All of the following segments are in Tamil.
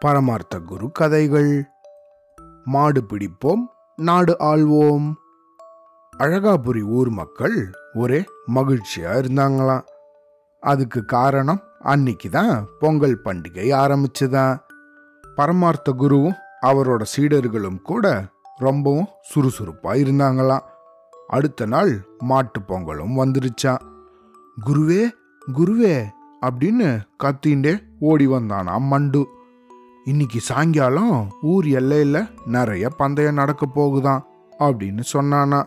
பரமார்த்த குரு கதைகள். மாடு பிடிப்போம் நாடு ஆள்வோம். அழகாபுரி ஊர் மக்கள் ஒரே மகிழ்ச்சியா இருந்தாங்களாம் அதுக்கு காரணம் அன்னைக்கு தான் பொங்கல் பண்டிகை ஆரம்பிச்சுதான் பரமார்த்த குருவும் அவரோட சீடர்களும் கூட ரொம்பவும் சுறுசுறுப்பா இருந்தாங்களாம் அடுத்த நாள் மாட்டு பொங்கலும் வந்துருச்சான் குருவே குருவே அப்படின்னு கத்திண்டே ஓடி வந்தானாம் மண்டு. இன்னைக்கு சாயங்காலம் ஊர் எல்லையில் நிறைய பந்தயம் நடக்க போகுதான் அப்படின்னு சொன்னானா.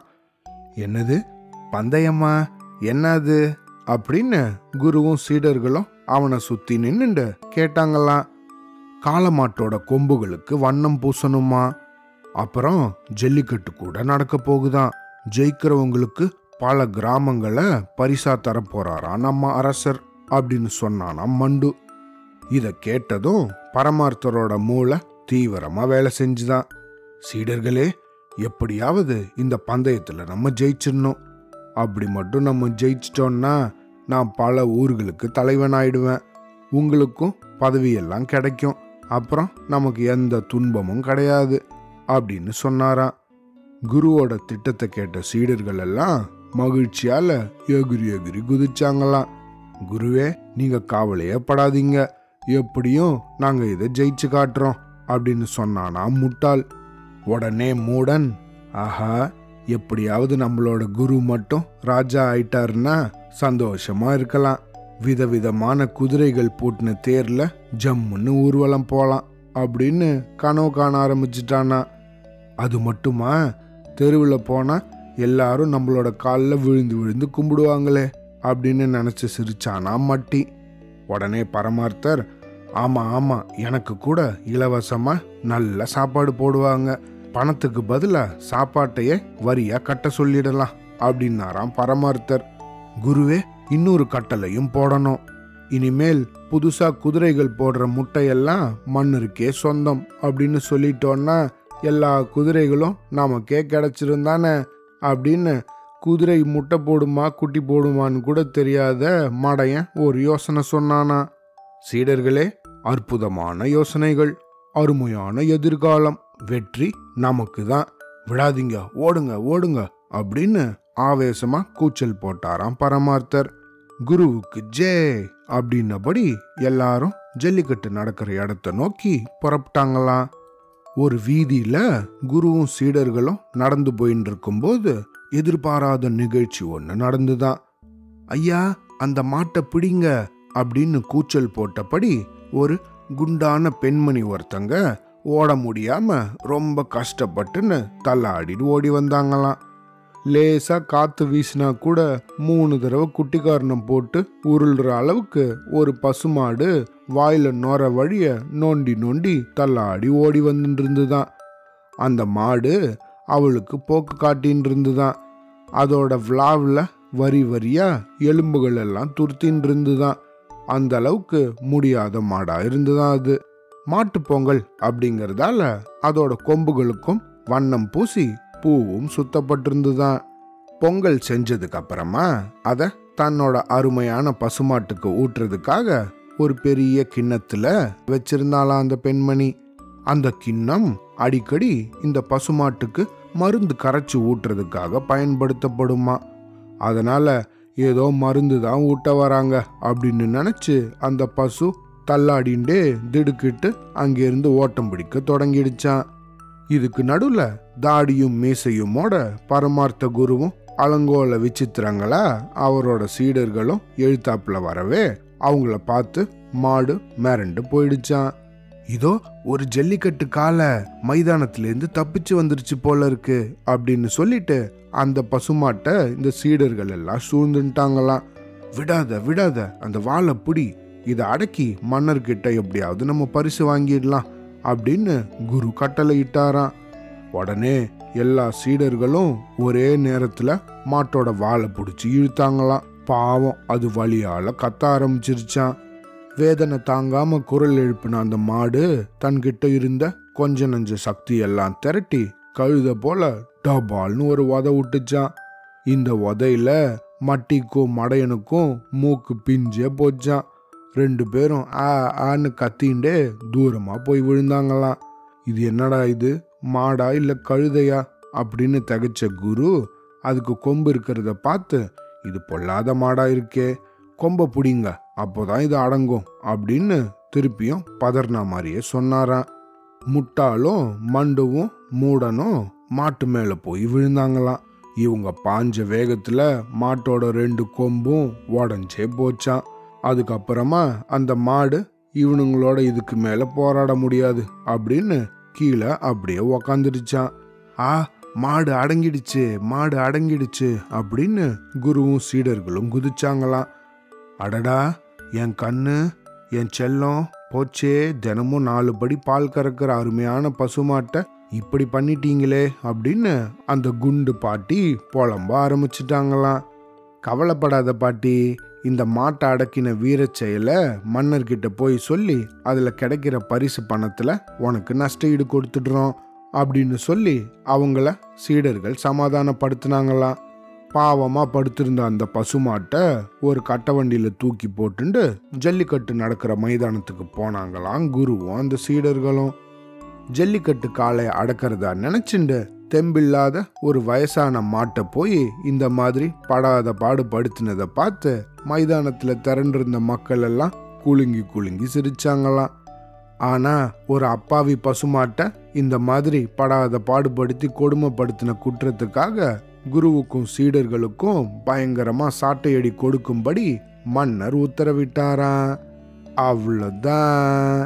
என்னது? பந்தயமா? என்னது? அப்படின்னு குருவும் சீடர்களும் அவனை சுத்தி நின்னுண்டு கேட்டாங்களாம் காலமாட்டோட கொம்புகளுக்கு வண்ணம் பூசணுமா? அப்புறம் ஜல்லிக்கட்டு கூட நடக்க போகுதான். ஜெயிக்கிறவங்களுக்கு பல கிராமங்களை பரிசா தரப்போறாராம் நம்ம அரசர். அப்படின்னு சொன்னானாம் மண்டு. இதை கேட்டதும் பரமார்த்தரோட மூளை தீவிரமா வேலை செஞ்சுதான். சீடர்களே எப்படியாவது இந்த பந்தயத்துல நம்ம ஜெயிச்சிடணும். அப்படி மட்டும் நம்ம ஜெயிச்சிட்டோம்னா நான் பல ஊர்களுக்கு தலைவனாயிடுவேன். உங்களுக்கும் பதவியெல்லாம் கிடைக்கும். அப்புறம் நமக்கு எந்த துன்பமும் கிடையாது அப்படின்னு சொன்னாராம் குருவோட திட்டத்தை கேட்ட சீடர்கள் எல்லாம் மகிழ்ச்சியால எகிரி எகிரி குதிச்சாங்களாம். குருவே நீங்க காவலையே படாதீங்க எப்படியும் நாங்க இதை ஜெயிச்சு காட்டுறோம் அப்படின்னு சொன்னானா முட்டாள். உடனே மூடன் ஆஹா எப்படியாவது நம்மளோட குரு மட்டும் ராஜா ஆயிட்டாருன்னா சந்தோஷமா இருக்கலாம். விதவிதமான குதிரைகள் பூட்டின தேர்ல ஜம்முன்னு ஊர்வலம் போலாம் அப்படின்னு கனவு காண ஆரம்பிச்சிட்டானா. அது மட்டுமா? தெருவில் போனா எல்லாரும் நம்மளோட காலில் விழுந்து விழுந்து கும்பிடுவாங்களே. அப்படின்னு நினச்சி சிரிச்சானா மட்டி. உடனே பரமார்த்தர் ஆமாம் ஆமாம் எனக்கு கூட இலவசமாக நல்ல சாப்பாடு போடுவாங்க. பணத்துக்கு பதிலாக சாப்பாட்டையே வரியாக கட்ட சொல்லிடலாம் அப்படின்னாராம் பரமார்த்தர். குருவே இன்னொரு கட்டளையும் போடணும். இனிமேல் புதுசாக குதிரைகள் போடுற முட்டையெல்லாம் மன்னருக்கே சொந்தம் அப்படின்னு சொல்லிட்டோன்னா எல்லா குதிரைகளும் நமக்கே கிடச்சிருந்தானே அப்படின்னு குதிரை முட்டை போடுமா குட்டி போடுமான்னு கூட தெரியாத மடையன் ஒரு யோசனை சொன்னானா. சீடர்களே அற்புதமான யோசனைகள் அருமையான எதிர்காலம் வெற்றி நமக்கு தான் விடாதீங்க ஓடுங்க ஓடுங்க அப்படின்னு ஆவேசமா கூச்சல் போட்டாராம் பரமார்த்தர். குருவுக்கு ஜே அப்படின்னபடி எல்லாரும் ஜல்லிக்கட்டு நடக்கிற இடத்த நோக்கி புறப்பட்டாங்களாம். ஒரு வீதியில குருவும் சீடர்களும் நடந்து போயின்னு இருக்கும்போது எதிர்பாராத நிகழ்ச்சி ஒன்று நடந்துதான் ஐயா அந்த மாட்டை பிடிங்க அப்படின்னு கூச்சல் போட்டபடி ஒரு குண்டான பெண்மணி ஒருத்தங்க ஓட முடியாம ரொம்ப கஷ்டப்பட்டுன்னு தள்ளாடிட்டு ஓடி வந்தாங்களாம். லேசா காத்து வீசினா கூட மூணு தடவை குட்டிக்காரணம் போட்டு உருள்ற அளவுக்கு ஒரு பசுமாடு வாயில நோர வழிய நோண்டி நோண்டி தள்ளாடி ஓடி வந்துட்டு இருந்துதான். அந்த மாடு அவளுக்கு போக்கு காட்டின்னு இருந்துதான் அதோட விழாவில் வரி வரியா எலும்புகள் எல்லாம் துருத்தின்னு இருந்துதான் அந்த அளவுக்கு முடியாத மாடா இருந்துதான் அது. மாட்டு பொங்கல் அப்படிங்கறதால அதோட கொம்புகளுக்கும் வண்ணம் பூசி பூவும் சுத்தப்பட்டிருந்துதான். பொங்கல் செஞ்சதுக்கு அப்புறமா அதை தன்னோட அருமையான பசுமாட்டுக்கு ஊட்டுறதுக்காக ஒரு பெரிய கிண்ணத்துல வச்சிருந்தாளாம் அந்த பெண்மணி. அந்த கிண்ணம் அடிக்கடி இந்த பசுமாட்டுக்கு மருந்து கரைச்சி ஊட்டுறதுக்காக பயன்படுத்தப்படுமா? அதனால ஏதோ மருந்து தான் ஊட்ட வராங்க அப்படின்னு நினைச்சு அந்த பசு தள்ளாடிண்டே திடுக்கிட்டு அங்கிருந்து ஓட்டம் பிடிக்க தொடங்கிடுச்சான். இதுக்கு நடுவில் தாடியும் மீசையுமோட பரமார்த்த குருவும் அலங்கோல விசித்திரங்களா அவரோட சீடர்களும் எழுத்தாப்புல வரவே அவங்கள பார்த்து மாடு மிரண்டு போயிடுச்சான். இதோ ஒரு ஜல்லிக்கட்டு காலை மைதானத்திலேருந்து தப்பிச்சு வந்துருச்சு போல இருக்கு அப்படின்னு சொல்லிட்டு அந்த பசுமாட்டை இந்த சீடர்கள் எல்லாம் சூழ்ந்துட்டாங்களாம் விடாத விடாத அந்த வாழை பிடி இதை அடக்கி மன்னர்கிட்ட எப்படியாவது நம்ம பரிசு வாங்கிடலாம் அப்படின்னு குரு கட்டளை இட்டாராம் உடனே எல்லா சீடர்களும் ஒரே நேரத்துல மாட்டோட வாழை பிடிச்சி இழுத்தாங்களாம். பாவம் அது வழியால கத்த ஆரம்பிச்சிருச்சான் வேதனை தாங்காம குரல் எழுப்பின அந்த மாடு தன்கிட்ட இருந்த கொஞ்ச நஞ்ச சக்தி எல்லாம் திரட்டி கழுத போல டபால்னு ஒரு உத விட்டுச்சான் இந்த உதையில மட்டிக்கும் மடையனுக்கும் மூக்கு பிஞ்சே போச்சான் ரெண்டு பேரும் ஆ ஆன்னு கத்தின்ண்டே தூரமா போய் விழுந்தாங்களாம். இது என்னடா இது? மாடா இல்ல கழுதையா? அப்படின்னு தகைச்ச குரு அதுக்கு கொம்பு இருக்கிறத பார்த்து இது பொல்லாத மாடா இருக்கே. கொம்பை பிடிங்க. அப்போதான் இது அடங்கும் அப்படின்னு திருப்பியும் பதர்னா மாதிரியே சொன்னாராம். முட்டாளும் மண்டுவும் மூடனும் மாட்டு மேலே போய் விழுந்தாங்களாம். இவங்க பாஞ்ச வேகத்தில் மாட்டோட ரெண்டு கொம்பும் உடஞ்சே போச்சான் அதுக்கப்புறமா அந்த மாடு இவனுங்களோட இதுக்கு மேலே போராட முடியாது அப்படின்னு கீழே அப்படியே உக்காந்துருச்சான் ஆ மாடு அடங்கிடுச்சு மாடு அடங்கிடுச்சு அப்படின்னு குருவும் சீடர்களும் குதிச்சாங்களாம். அடடா என் கண்ணு என் செல்லம் போச்சே தினமும் நாலு படி பால் கறக்கிற அருமையான பசுமாட்டை இப்படி பண்ணிட்டீங்களே அப்படின்னு அந்த குண்டு பாட்டி புலம்ப ஆரம்பிச்சிட்டாங்களாம். கவலைப்படாத பாட்டி இந்த மாட்டை அடக்கின வீரச் செயலை மன்னர்கிட்ட போய் சொல்லி அதில் கிடைக்கிற பரிசு பணத்தில் உனக்கு நஷ்ட ஈடு கொடுத்துடுறோம் அப்படின்னு சொல்லி அவங்கள சீடர்கள் சமாதானப்படுத்தினாங்களாம். பாவமாக படுத்திருந்த அந்த பசுமாட்டை ஒரு கட்ட வண்டியில் தூக்கி போட்டுண்டு ஜல்லிக்கட்டு நடக்கிற மைதானத்துக்கு போனாங்களாம் குருவும் அந்த சீடர்களும். ஜல்லிக்கட்டு காலை அடக்கிறதா நினச்சிண்டு தெம்பில்லாத ஒரு வயசான மாட்டை போய் இந்த மாதிரி படாத பாடு படுத்தினதை பார்த்து மைதானத்தில் திரண்டிருந்த மக்கள் எல்லாம் குலுங்கி குலுங்கி சிரிச்சாங்களாம். ஆனால் ஒரு அப்பாவி பசுமாட்டை இந்த மாதிரி படாத பாடுபடுத்தி கொடுமைப்படுத்தின குற்றத்துக்காக குருவுக்கும் சீடர்களுக்கும் பயங்கரமா சாட்டையடி கொடுக்கும்படி மன்னர் உத்தரவிட்டாராம் அவ்வளோதான்